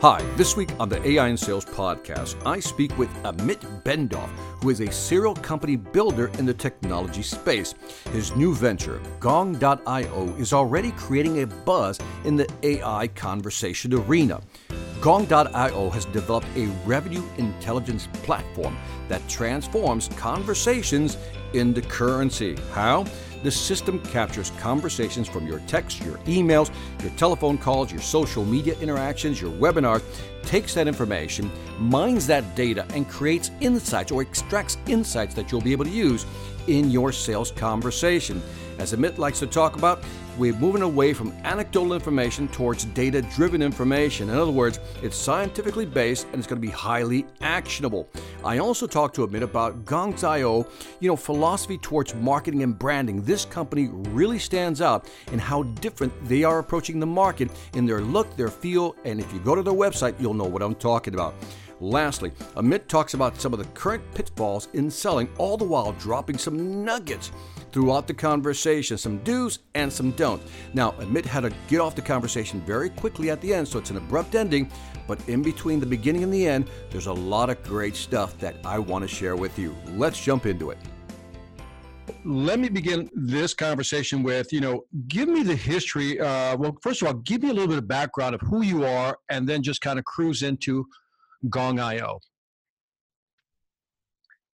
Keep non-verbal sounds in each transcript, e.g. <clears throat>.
Hi, this week on the AI in Sales podcast, I speak with Amit Bendov, who is a serial company builder in the technology space. His new venture, Gong.io, is already creating a buzz in the AI conversation arena. Gong.io has developed a revenue intelligence platform that transforms conversations into currency. How? The system captures conversations from your texts, your emails, your telephone calls, your social media interactions, your webinars, takes that information, mines that data, and creates insights or extracts insights that you'll be able to use in your sales conversation. As Amit likes to talk about, we're moving away from anecdotal information towards data driven information. In other words, it's scientifically based and it's going to be highly actionable. I also talked to Amit about Gong.io, you know, philosophy towards marketing and branding. This company really stands out in how different they are approaching the market in their look, their feel, and if you go to their website, you'll know what I'm talking about. Lastly, Amit talks about some of the current pitfalls in selling, all the while dropping some nuggets throughout the conversation, some do's and some don'ts. Now, Amit had to get off the conversation very quickly at the end, so it's an abrupt ending, but in between the beginning and the end, there's a lot of great stuff that I want to share with you. Let's jump into it let me begin this conversation with you know give me the history uh, well first of all give me a little bit of background of who you are and then just kind of cruise into gong.io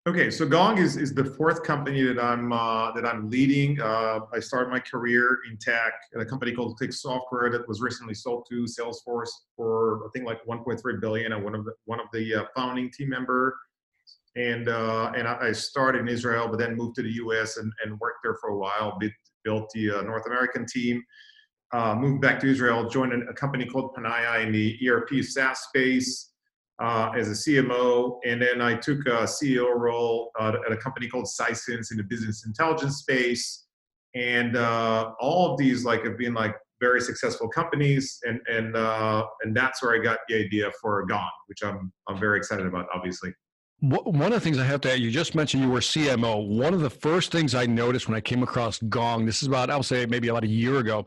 Okay, so Gong is, is the fourth company that I'm uh, that I'm leading. Uh, I started my career in tech at a company called ClickSoftware that was recently sold to Salesforce for I think like 1.3 billion. I'm one of the one of the uh, founding team member, and uh, and I started in Israel, but then moved to the U.S. and, and worked there for a while. Built the uh, North American team. Uh, moved back to Israel, joined a company called Panaya in the ERP SaaS space uh, as a CMO, and then I took a CEO role uh, at a company called Sisense in the business intelligence space. And uh, all of these like have been like very successful companies, and and uh, and that's where I got the idea for Gong, which I'm I'm very excited about, obviously. One of the things I have to add, you just mentioned you were CMO. One of the first things I noticed when I came across Gong, this is about I'll say maybe about a year ago,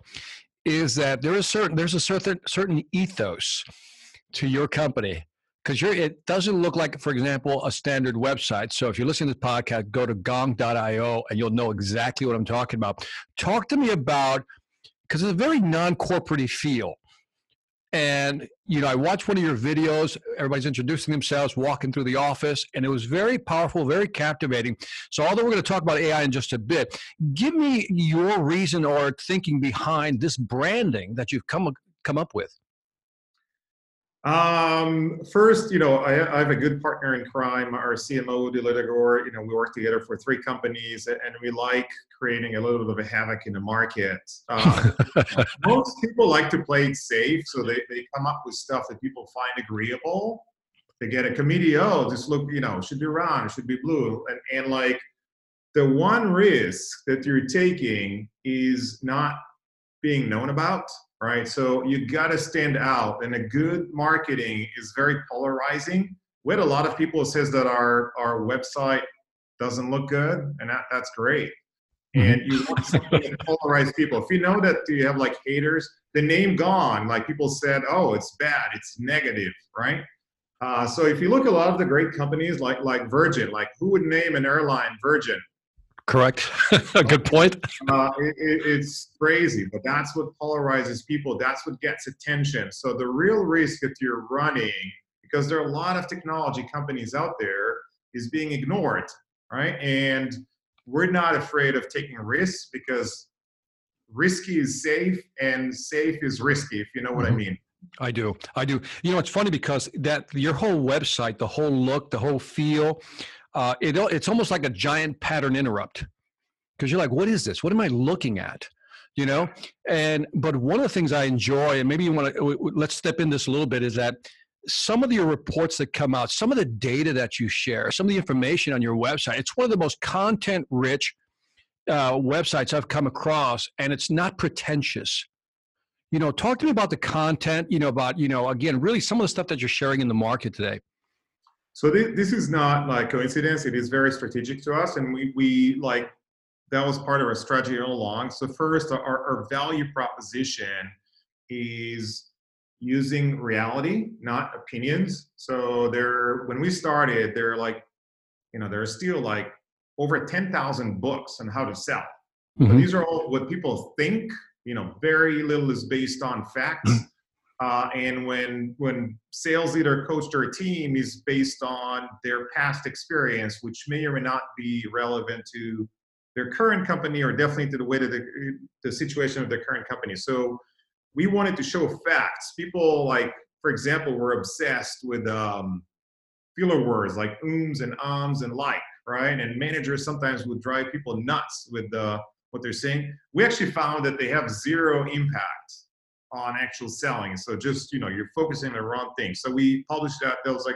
is that there is certain there's a certain certain ethos to your company because it doesn't look like, for example, a standard website. So if you're listening to this podcast, go to gong.io and you'll know exactly what I'm talking about. Talk to me about because it's a very non-corporate feel. And you know, I watched one of your videos. Everybody's introducing themselves, walking through the office, and it was very powerful, very captivating. So, although we're going to talk about AI in just a bit, give me your reason or thinking behind this branding that you've come come up with. Um, first, you know, I, I, have a good partner in crime, our CMO, Udi Ledergor. You know, we work together for three companies, and we like creating a little bit of a havoc in the market. Uh, <laughs> most people like to play it safe, so they, they come up with stuff that people find agreeable. They get a committee, oh, just look, you know, should be round, should be blue, and and like the one risk that you're taking is not being known about right? So you got to stand out, and a good marketing is very polarizing. We had a lot of people says that our our website doesn't look good, and that, that's great. Mm-hmm. And you want something to polarize people. If you know that you have like haters, the name Gong, like people said, oh, it's bad, it's negative, right? Uh, so if you look at a lot of the great companies like like Virgin, like who would name an airline Virgin? Correct. A <laughs> good point. Uh, it, it's crazy, but that's what polarizes people. That's what gets attention. So the real risk that you're running, because there are a lot of technology companies out there, is being ignored, right? And we're not afraid of taking risks because risky is safe and safe is risky, if you know what mm-hmm. I mean. I do. I do. You know, it's funny because that your whole website, the whole look, the whole feel, uh, it, it's almost like a giant pattern interrupt because you're like, what is this? What am I looking at? You know, and but one of the things I enjoy, and maybe you want to let's step in this a little bit, is that some of your reports that come out, some of the data that you share, some of the information on your website, it's one of the most content rich uh, websites I've come across, and it's not pretentious. You know, talk to me about the content, you know, about, you know, again, really some of the stuff that you're sharing in the market today. So this, this is not like coincidence. It is very strategic to us, and we we like that was part of our strategy all along. So first, our, our value proposition is using reality, not opinions. So there, when we started, there are like, you know, there are still like over 10,000 books on how to sell. Mm-hmm. these are all what people think. You know, very little is based on facts. <clears throat> Uh, and when when sales leader coach their team is based on their past experience, which may or may not be relevant to their current company or definitely to the way that the, the situation of their current company. So we wanted to show facts. People like, for example, were obsessed with um, filler words like ums and ums and like, right? And managers sometimes would drive people nuts with uh, what they're saying. We actually found that they have zero impact on actual selling. So just you know, you're focusing on the wrong thing. So we published that. That was like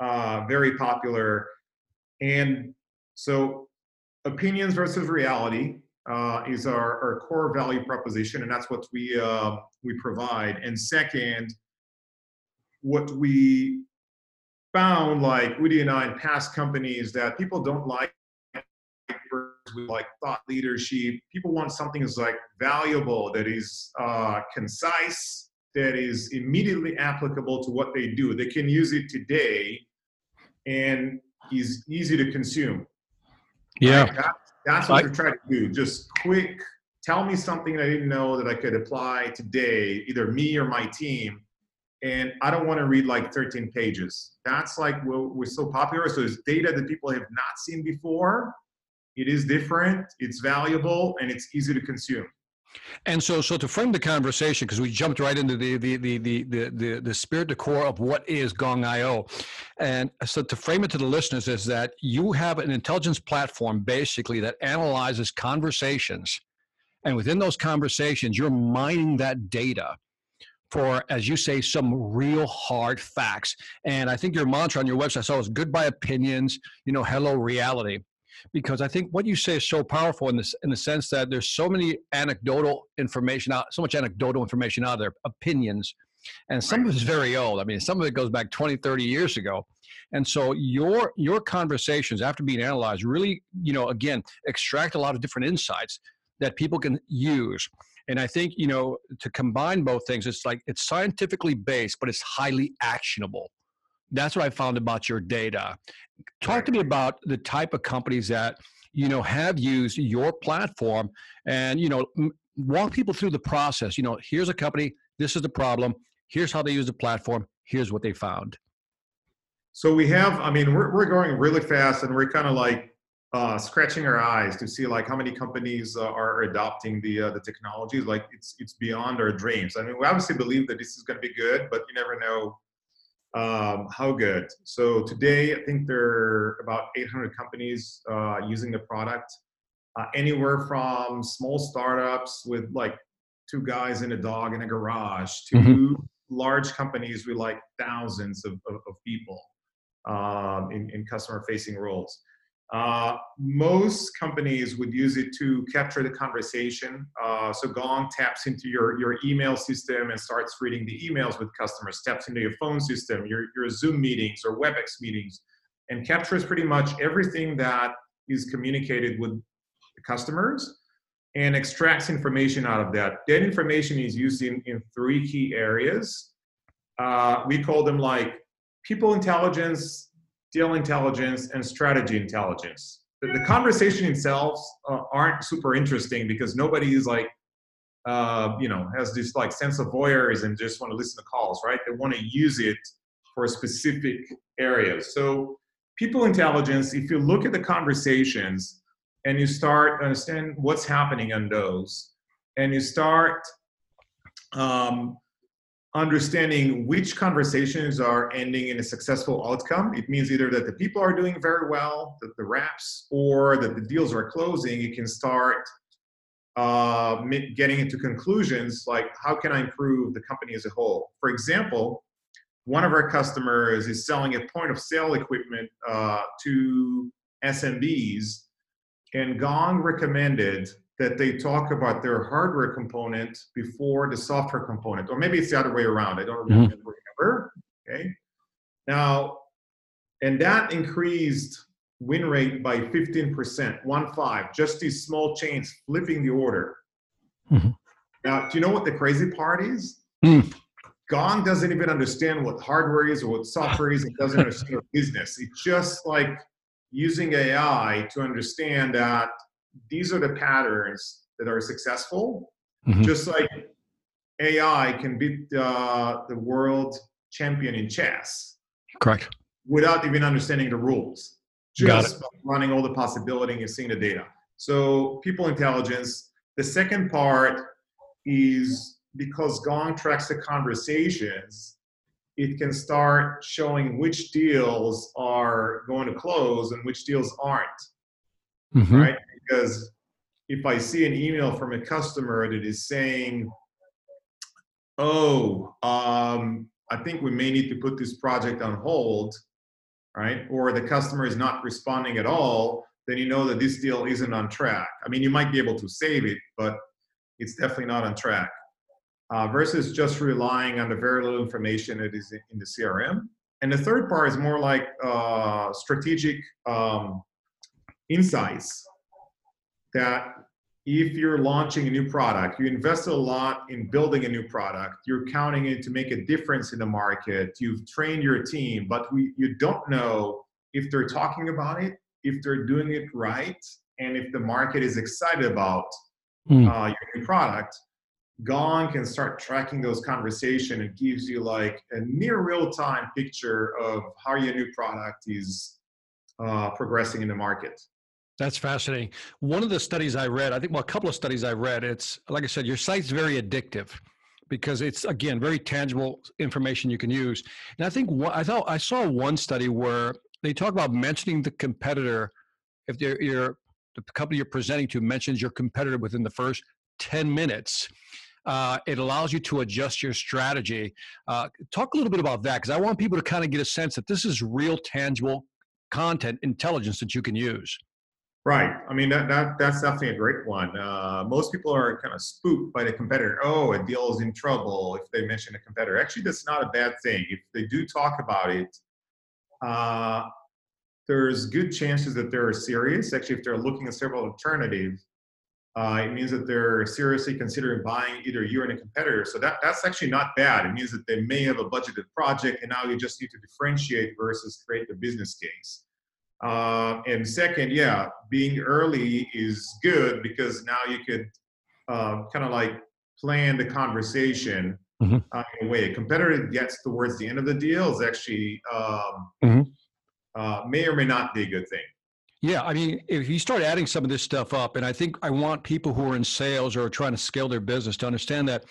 uh, very popular, and so opinions versus reality uh, is our, our core value proposition, and that's what we uh, we provide. And second, what we found, like Udi and I in past companies, that people don't like with like thought leadership. People want something that's like valuable, that is uh, concise, that is immediately applicable to what they do. They can use it today, and is easy to consume. Yeah. Right? That's what you're trying to do. Just quick, tell me something I didn't know that I could apply today, either me or my team. And I don't want to read like 13 pages. That's like what we're so popular. So it's data that people have not seen before. It is different, it's valuable, and it's easy to consume. And so, so to frame the conversation, because we jumped right into the the the the the the, spirit, the core of what is Gong IO, and so to frame it to the listeners is that you have an intelligence platform basically that analyzes conversations, and within those conversations, you're mining that data for, as you say, some real hard facts. And I think your mantra on your website I saw was "Good by opinions," you know, hello reality because I think what you say is so powerful in this in the sense that there's so many anecdotal information out, so much anecdotal information out there, opinions, and some of it is very old. I mean, some of it goes back 20, 30 years ago. And so your your conversations after being analyzed really, you know, again, extract a lot of different insights that people can use. And I think, you know, to combine both things, it's like it's scientifically based, but it's highly actionable. That's what I found about your data. Talk to me about the type of companies that you know have used your platform, and you know walk people through the process. You know, here's a company. This is the problem. Here's how they use the platform. Here's what they found. So we have. I mean, we're we're going really fast, and we're kind of like uh, scratching our eyes to see like how many companies uh, are adopting the uh, the technologies. Like it's it's beyond our dreams. I mean, we obviously believe that this is going to be good, but you never know um, how good? So today, I think there are about 800 companies uh, using the product, uh, anywhere from small startups with like two guys and a dog in a garage to mm-hmm. large companies with like thousands of, of, of people um, in, in customer facing roles. Uh, most companies would use it to capture the conversation. Uh, so Gong taps into your, your email system and starts reading the emails with customers, taps into your phone system, your, your Zoom meetings or WebEx meetings, and captures pretty much everything that is communicated with the customers and extracts information out of that. That information is used in, in three key areas. Uh, we call them like people intelligence, deal intelligence, and strategy intelligence. The, the conversation itself uh, aren't super interesting because nobody is like, uh, you know, has this like sense of voyeurism just want to listen to calls, right? They want to use it for specific areas. So people intelligence, if you look at the conversations and you start understand what's happening on those, and you start um, understanding which conversations are ending in a successful outcome. It means either that the people are doing very well, that the reps, or that the deals are closing. You can start uh, getting into conclusions like how can I improve the company as a whole. For example, one of our customers is selling a point of sale equipment uh, to SMBs, and Gong recommended that they talk about their hardware component before the software component, or maybe it's the other way around. I don't mm-hmm. remember. Okay. Now, and that increased win rate by 15%, one five, just these small chains flipping the order. Mm-hmm. Now, do you know what the crazy part is? Mm. Gong doesn't even understand what hardware is or what software is. It doesn't understand <laughs> business. It's just like using AI to understand that these are the patterns that are successful. Mm-hmm. Just like AI can beat uh, the world champion in chess. Correct. Without even understanding the rules, just running all the possibility and seeing the data. So people intelligence. The second part is because Gong tracks the conversations, it can start showing which deals are going to close and which deals aren't. Mm-hmm. Right? Because if I see an email from a customer that is saying, oh, um, I think we may need to put this project on hold, right? Or the customer is not responding at all, then you know that this deal isn't on track. I mean, you might be able to save it, but it's definitely not on track. Uh, versus just relying on the very little information that is in the CRM. And the third part is more like uh, strategic um, insights that if you're launching a new product, you invest a lot in building a new product, you're counting it to make a difference in the market, you've trained your team, but we, you don't know if they're talking about it, if they're doing it right, and if the market is excited about mm. uh, your new product. Gong can start tracking those conversations. It gives you like a near real time picture of how your new product is uh, progressing in the market. That's fascinating. One of the studies I read, I think, well, a couple of studies I read, it's like I said, your site's very addictive because it's again very tangible information you can use. And I think I thought I saw one study where they talk about mentioning the competitor if you're the company you're presenting to mentions your competitor within the first 10 minutes. Uh, it allows you to adjust your strategy. Uh, talk a little bit about that because I want people to kind of get a sense that this is real, tangible content intelligence that you can use. Right. I mean, that, that that's definitely a great one. Uh, most people are kind of spooked by the competitor. Oh, a deal is in trouble if they mention a competitor. Actually, that's not a bad thing. If they do talk about it, uh, there's good chances that they're serious. Actually, if they're looking at several alternatives, uh, it means that they're seriously considering buying either you or a competitor. So that, that's actually not bad. It means that they may have a budgeted project and now you just need to differentiate versus create the business case. Uh, and second, yeah, being early is good because now you could uh, kind of like plan the conversation mm-hmm. uh, in a way. A competitor gets towards the end of the deal is actually um, mm-hmm. Uh, may or may not be a good thing. Yeah, I mean, if you start adding some of this stuff up, and I think I want people who are in sales or are trying to scale their business to understand that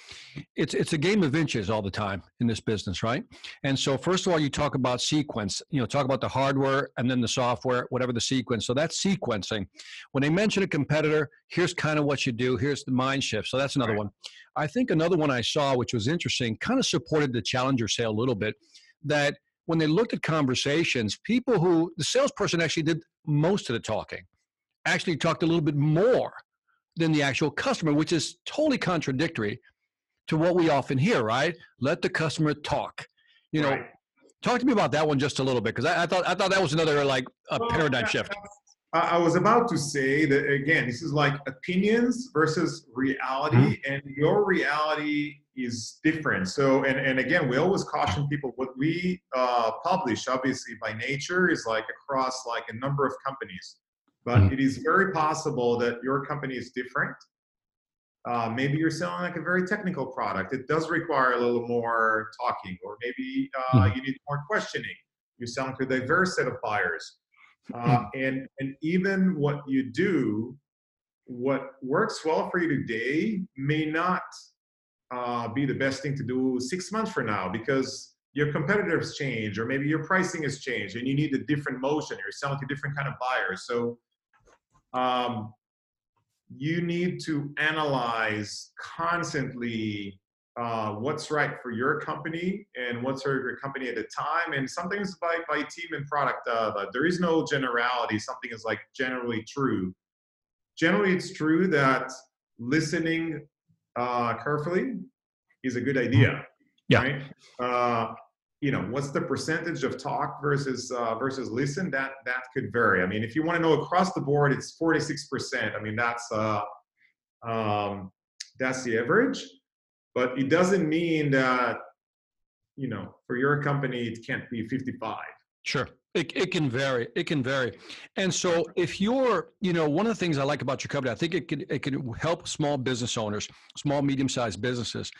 it's it's a game of inches all the time in this business, right? And so, first of all, you talk about sequence. You know, talk about the hardware and then the software, whatever the sequence. So that's sequencing. When they mention a competitor, here's kind of what you do. Here's the mind shift. So that's another right. one. I think another one I saw, which was interesting, kind of supported the challenger sale a little bit. That when they looked at conversations, people who the salesperson actually did most of the talking, actually talked a little bit more than the actual customer, which is totally contradictory to what we often hear, right? Let the customer talk. You know, right. talk to me about that one just a little bit because I, I, thought I thought that was another like a well, paradigm shift. I was about to say that again, this is like opinions versus reality, mm-hmm. and your reality is different. So, and, and again, we always caution people what we uh, publish, obviously by nature, is like across like a number of companies. But mm-hmm. it is very possible that your company is different. Uh, maybe you're selling like a very technical product. It does require a little more talking, or maybe uh, mm-hmm. you need more questioning. You're selling to a diverse set of buyers. Uh, hmm. and and even what you do, what works well for you today may not uh, be the best thing to do six months from now because your competitors change or maybe your pricing has changed and you need a different motion you're selling to different kind of buyers so um, you need to analyze constantly uh, what's right for your company and what's right for your company at the time and sometimes by, by team and product uh, there is no generality something is like generally true generally it's true that listening uh, carefully is a good idea. Yeah. Right? Uh, you know, what's the percentage of talk versus uh, versus listen? That that could vary. I mean, if you want to know across the board, it's 46%. I mean, that's uh, um, that's the average, but it doesn't mean that you know, for your company, it can't be 55. Sure. It, it can vary. It can vary. And so if you're, you know, one of the things I like about your company, I think it can it can help small business owners, small, medium-sized businesses.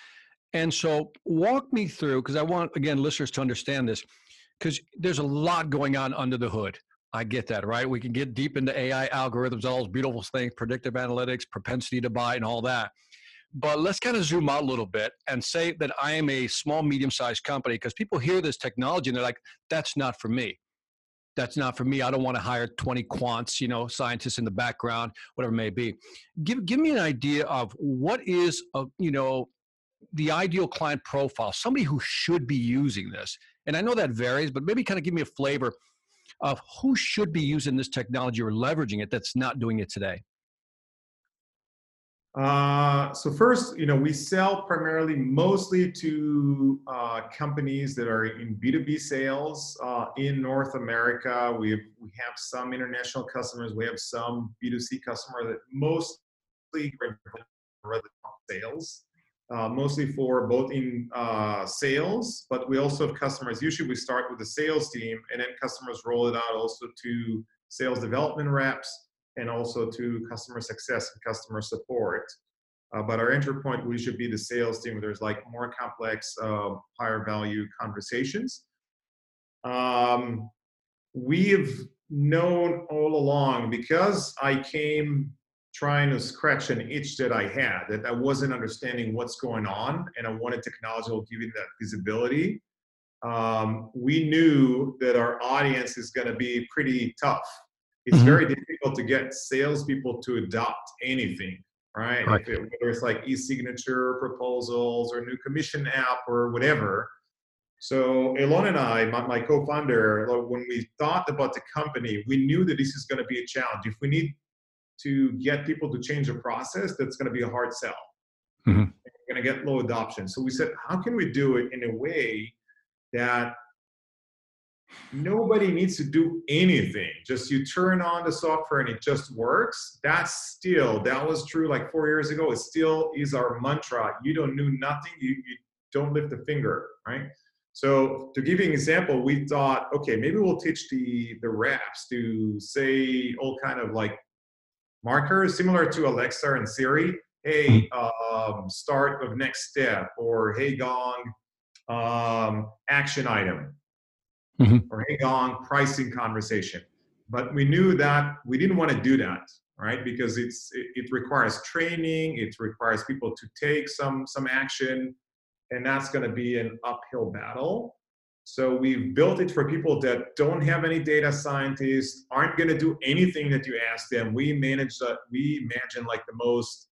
And so walk me through, because I want again listeners to understand this, because there's a lot going on under the hood. I get that, right? We can get deep into AI algorithms, all those beautiful things, predictive analytics, propensity to buy, and all that. But let's kind of zoom out a little bit and say that I am a small, medium sized company because people hear this technology and they're like, that's not for me. That's not for me. I don't want to hire 20 quants, you know, scientists in the background, whatever it may be. Give, give me an idea of what is, a, you know, the ideal client profile, somebody who should be using this. And I know that varies, but maybe kind of give me a flavor of who should be using this technology or leveraging it that's not doing it today. Uh, so first, you know, we sell primarily mostly to uh, companies that are in B2B sales uh, in North America. We have, we have some international customers. We have some B2C customer that mostly sales, uh, mostly for both in uh, sales, but we also have customers. Usually we start with the sales team and then customers roll it out also to sales development reps and also to customer success and customer support. Uh, but our entry point we should be the sales team there's like more complex, uh, higher value conversations. Um, we've known all along because I came trying to scratch an itch that I had that I wasn't understanding what's going on, and I wanted technology to give you that visibility. Um, we knew that our audience is going to be pretty tough it's mm-hmm. very difficult to get salespeople to adopt anything, right? right. It, whether it's like e-signature proposals or new commission app or whatever. So Eilon and I, my, my co-founder, when we thought about the company, we knew that this is going to be a challenge. If we need to get people to change the process, that's going to be a hard sell. Mm-hmm. We're going to get low adoption. So we said, how can we do it in a way that nobody needs to do anything. Just you turn on the software and it just works. That's still that was true like four years ago. It still is our mantra. You don't do nothing. You, you don't lift a finger right? So to give you an example we thought okay maybe we'll teach the the reps to say all kind of like markers similar to alexa and siri. Hey um, start of next step or hey gong um, action item mm-hmm. or pricing conversation. But we knew that we didn't want to do that, right? Because it's it, it requires training, it requires people to take some some action, and that's going to be an uphill battle. So we've built it for people that don't have any data scientists, aren't going to do anything that you ask them. We manage that. We imagine like the most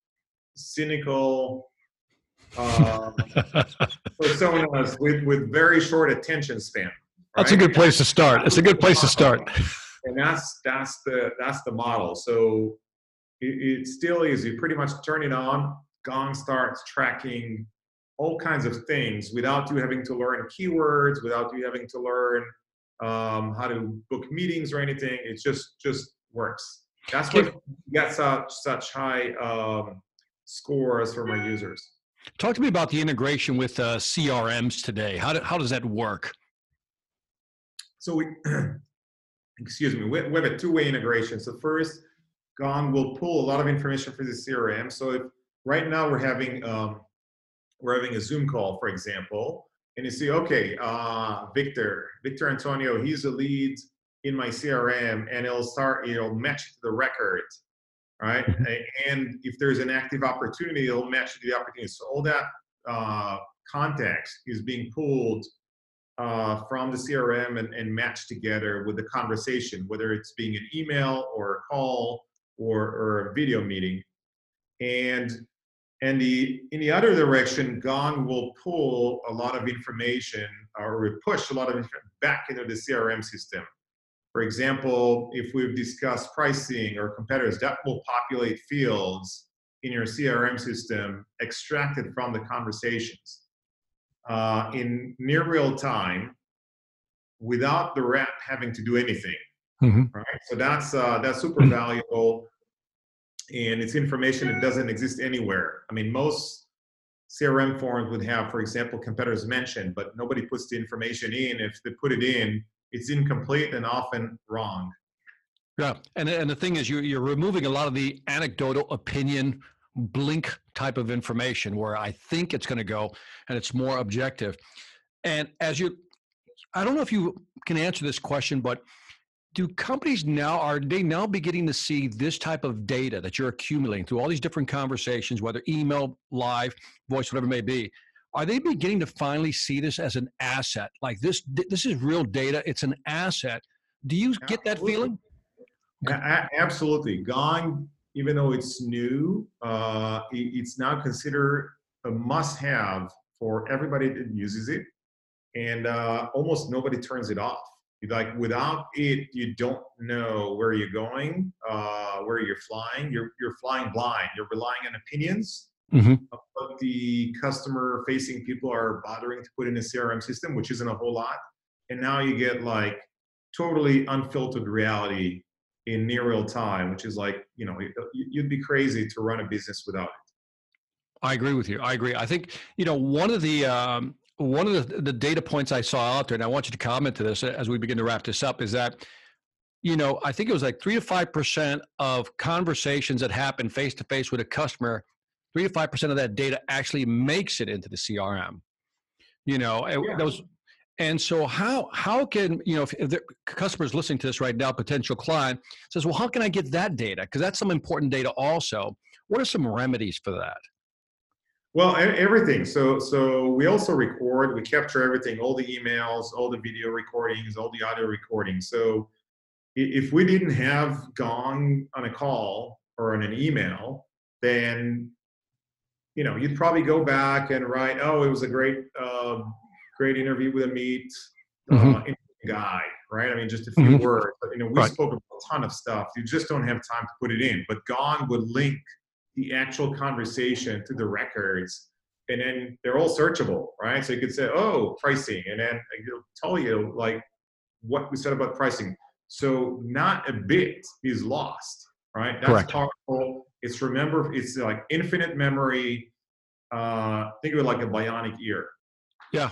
cynical uh, <laughs> personas with with very short attention span. That's a good place to start. It's a good place to start. <laughs> And that's that's the that's the model. So it, it still is. You pretty much turn it on. Gong starts tracking all kinds of things without you having to learn keywords, without you having to learn um, how to book meetings or anything. It just just works. That's what gets such such high um, scores from our users. Talk to me about the integration with uh, CRMs today. How, do, how does that work? So we, <clears throat> excuse me, we, we have a two-way integration. So first, Gong will pull a lot of information for the CRM. So if right now we're having um, we're having a Zoom call, for example, and you see, okay, uh, Victor, Victor Antonio, he's a lead in my CRM, and it'll start, it'll match the record, right? <laughs> And if there's an active opportunity, it'll match the opportunity. So all that uh, context is being pulled uh, from the CRM and, and match together with the conversation, whether it's being an email or a call or, or a video meeting. And and the in the other direction, Gong will pull a lot of information or push a lot of back into the CRM system. For example, if we've discussed pricing or competitors, that will populate fields in your CRM system extracted from the conversations uh, in near real time without the rep having to do anything. Mm-hmm. Right. So that's uh, that's super mm-hmm. valuable, and it's information that doesn't exist anywhere. I mean, most CRM forms would have, for example, competitors mentioned, but nobody puts the information in. If they put it in, it's incomplete and often wrong. Yeah, and and the thing is, you you're removing a lot of the anecdotal opinion blink type of information where I think it's going to go, and it's more objective. And as you, I don't know if you can answer this question, but do companies now are they now beginning to see this type of data that you're accumulating through all these different conversations whether email live voice whatever it may be are they beginning to finally see this as an asset? Like this this is real data. It's an asset. Do you get that feeling? Absolutely. Gong even though it's new uh, it's now considered a must have for everybody that uses it. And uh, almost nobody turns it off. Like without it you don't know where you're going uh, where you're flying. You're, you're flying blind. You're relying on opinions mm-hmm. of the customer facing people are bothering to put in a crm system which isn't a whole lot. And now you get like totally unfiltered reality in near real time which is like you know you'd be crazy to run a business without it I agree with you. I agree. I think you know one of the um, one of the, the data points I saw out there, and I want you to comment to this as we begin to wrap this up, is that you know I think it was like three to five percent of conversations that happen face to face with a customer, three to five percent of that data actually makes it into the CRM. You know, yeah. those. And so, how how can you know if, if the customers listening to this right now, potential client says, "Well, how can I get that data? Because that's some important data also." What are some remedies for that? Well, everything. So, so we also record. We capture everything, all the emails, all the video recordings, all the audio recordings. So, if we didn't have Gong on a call or on an email, then you know you'd probably go back and write, "Oh, it was a great, uh, great interview with Amit uh, mm-hmm. guy." Right? I mean, just a few mm-hmm. words. But you know, we right. spoke about a ton of stuff. You just don't have time to put it in. But Gong would link the actual conversation to the records and then they're all searchable right so you could say oh pricing and then it'll tell you like what we said about pricing so not a bit is lost right that's Correct. powerful it's remember it's like infinite memory uh think of it like a bionic ear yeah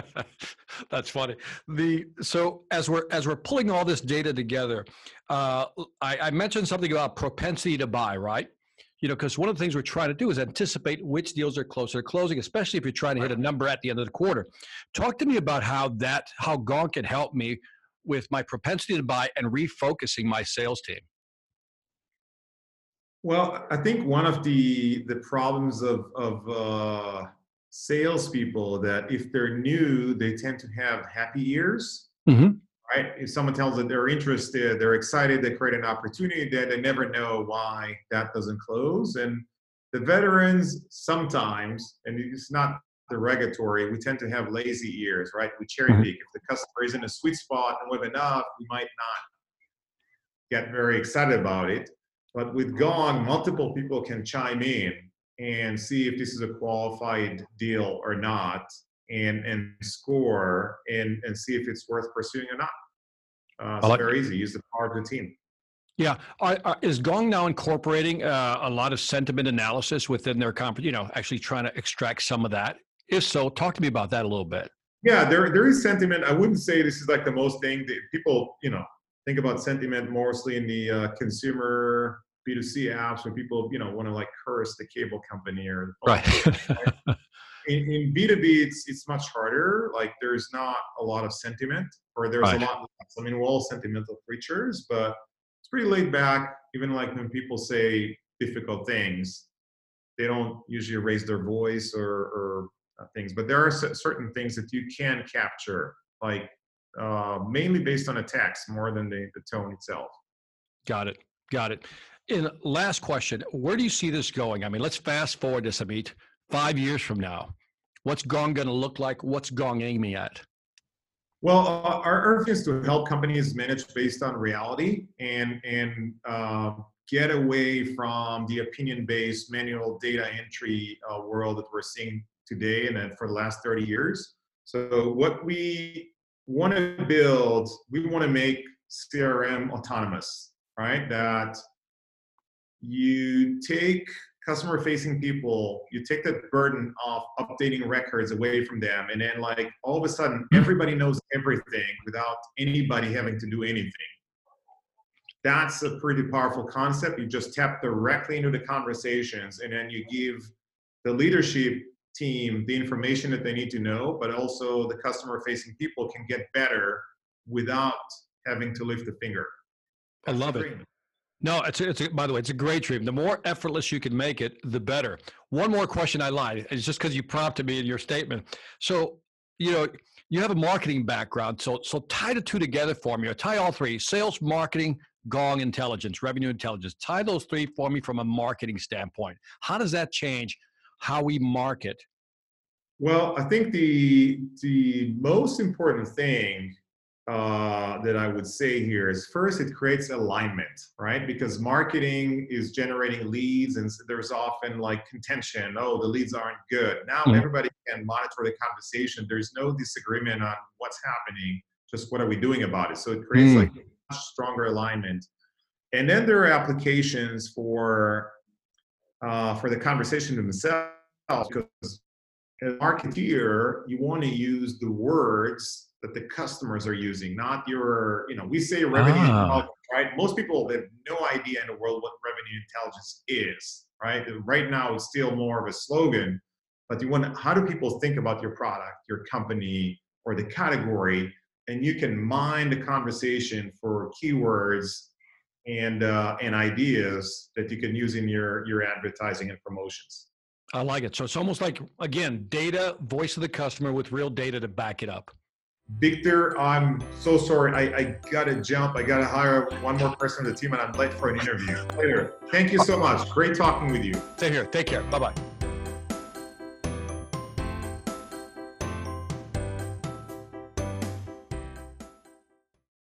<laughs> that's funny the so as we're as we're pulling all this data together uh I, I mentioned something about propensity to buy right you know, because one of the things we're trying to do is anticipate which deals are closer to closing, especially if you're trying to hit a number at the end of the quarter. Talk to me about how that, how Gong can help me with my propensity to buy and refocusing my sales team. Well, I think one of the the problems of of uh, salespeople that if they're new, they tend to have happy ears. Mm-hmm right? If someone tells that they're interested, they're excited, they create an opportunity, then they never know why that doesn't close. And the veterans sometimes, and it's not derogatory, we tend to have lazy ears, right? We cherry mm-hmm. pick. If the customer is in a sweet spot and with enough, we might not get very excited about it. But with Gong, multiple people can chime in and see if this is a qualified deal or not and and score and and see if it's worth pursuing or not. Uh, it's like very easy. Use the power of the team. Yeah, are, are, is Gong now incorporating uh, a lot of sentiment analysis within their conference? You know, actually trying to extract some of that. If so, talk to me about that a little bit. Yeah, there there is sentiment. I wouldn't say this is like the most thing that people you know think about sentiment mostly in the uh, consumer B2C apps when people you know want to like curse the cable company or <laughs> right? in, in B2B, it's, it's much harder. Like there's not a lot of sentiment or there's right. a lot less. I mean, we're all sentimental creatures, but it's pretty laid back. Even like when people say difficult things, they don't usually raise their voice or, or uh, things, but there are certain things that you can capture, like uh, mainly based on a text more than the, the tone itself. Got it. Got it. And last question, where do you see this going? I mean, let's fast forward this, Amit five years from now? What's Gong going to look like? What's Gong aiming at? Well, uh, our earth is to help companies manage based on reality and and uh, get away from the opinion-based manual data entry uh, world that we're seeing today and then for the last 30 years. So what we want to build, we want to make CRM autonomous, right? That you take customer facing people you take the burden of updating records away from them and then like all of a sudden mm-hmm. everybody knows everything without anybody having to do anything. That's a pretty powerful concept. You just tap directly into the conversations and then you give the leadership team the information that they need to know but also the customer facing people can get better without having to lift a finger. That's i love it no, it's a, it's a, by the way, it's a great dream. The more effortless you can make it, the better. One more question I lied. It's just because you prompted me in your statement. So, you know, you have a marketing background. So, so tie the two together for me, or tie all three: sales, marketing, Gong intelligence, revenue intelligence. Tie those three for me from a marketing standpoint. How does that change how we market? Well, I think the the most important thing uh, that I would say here is first, it creates alignment, right? Because marketing is generating leads, and there's often like contention. Oh, the leads aren't good. Now mm-hmm. everybody can monitor the conversation. There's no disagreement on what's happening. Just what are we doing about it? So it creates mm-hmm. like much stronger alignment. And then there are applications for uh, for the conversation themselves because as a marketeer, you want to use the words that the customers are using, not your, you know, we say revenue ah. intelligence, right? Most people have no idea in the world what revenue intelligence is, right? Right now, it's still more of a slogan, but you want how do people think about your product, your company, or the category? And you can mine the conversation for keywords and uh, and ideas that you can use in your your advertising and promotions. I like it. So it's almost like again, data, voice of the customer with real data to back it up. Victor, I'm so sorry. I, I gotta jump. I gotta hire one more person on the team, and I'm late for an interview. Later. Thank you so much. Great talking with you. Stay here. Take care. Bye bye.